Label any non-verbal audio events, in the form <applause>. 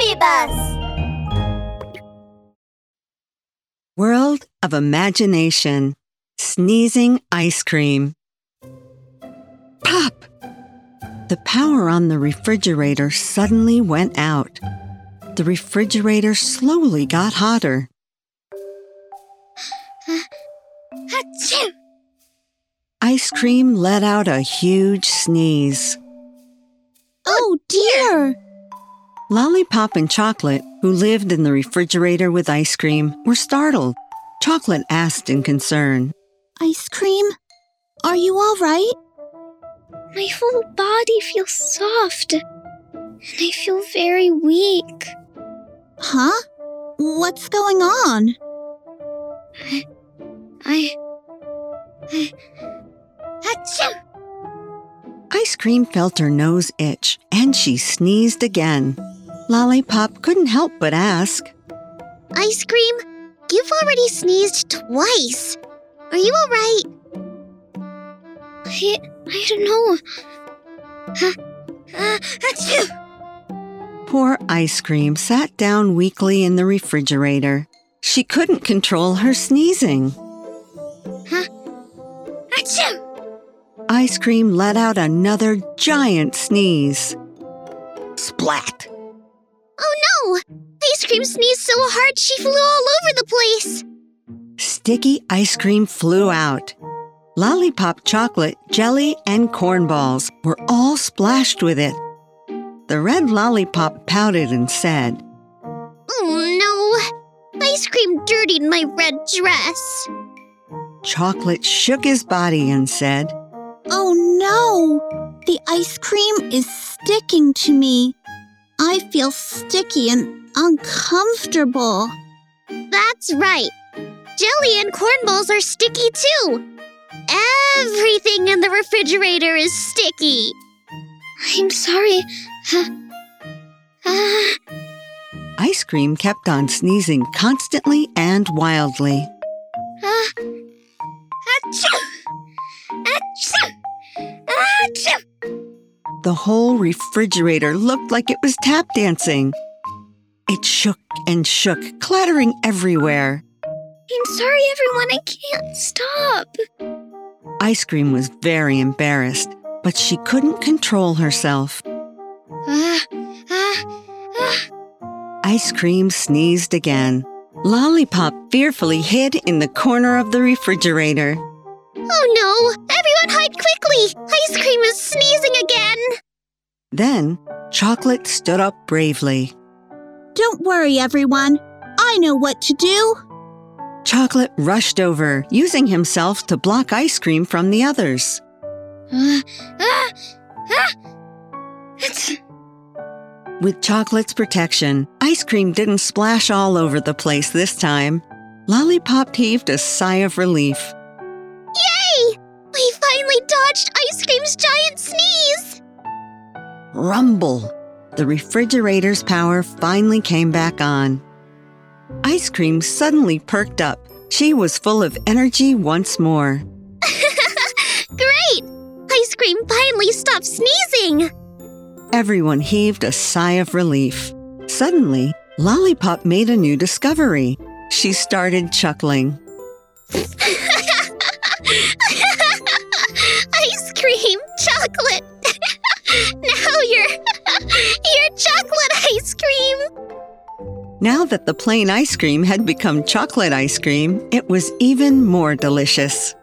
Bus! World of Imagination Sneezing Ice Cream. Pop! The power on the refrigerator suddenly went out. The refrigerator slowly got hotter. Ice cream let out a huge sneeze. Oh dear! Lollipop and Chocolate, who lived in the refrigerator with ice cream, were startled. Chocolate asked in concern. Ice cream? Are you all right? My whole body feels soft. And I feel very weak. Huh? What's going on? I. I. Achoo! Ice cream felt her nose itch, and she sneezed again. Lollipop couldn't help but ask. Ice cream? You've already sneezed twice. Are you alright? I. I don't know. Uh, achoo! Poor Ice Cream sat down weakly in the refrigerator. She couldn't control her sneezing. Achoo! Ice Cream let out another giant sneeze. Splat! Oh no! Ice cream sneezed so hard she flew all over the place. Sticky ice cream flew out. Lollipop chocolate, jelly, and corn balls were all splashed with it. The red lollipop pouted and said, Oh no! Ice cream dirtied my red dress. Chocolate shook his body and said, Oh no! The ice cream is sticking to me. I feel sticky and uncomfortable. That's right. Jelly and corn balls are sticky too. Everything in the refrigerator is sticky. I'm sorry. Uh, Ice cream kept on sneezing constantly and wildly. uh, The whole refrigerator looked like it was tap dancing. It shook and shook, clattering everywhere. I'm sorry, everyone. I can't stop. Ice cream was very embarrassed, but she couldn't control herself. Uh, uh, uh. Ice cream sneezed again. Lollipop fearfully hid in the corner of the refrigerator. Oh no! Everyone hide quickly! Ice cream is sneezing again! Then, Chocolate stood up bravely. Don't worry, everyone. I know what to do. Chocolate rushed over, using himself to block ice cream from the others. Uh, uh, uh. With Chocolate's protection, ice cream didn't splash all over the place this time. Lollipop heaved a sigh of relief. Yay! We finally dodged ice cream's giant sneeze! Rumble! The refrigerator's power finally came back on. Ice cream suddenly perked up. She was full of energy once more. <laughs> Great! Ice cream finally stopped sneezing! Everyone heaved a sigh of relief. Suddenly, Lollipop made a new discovery. She started chuckling. <laughs> cream, chocolate. <laughs> now you're <laughs> you're chocolate ice cream. Now that the plain ice cream had become chocolate ice cream, it was even more delicious.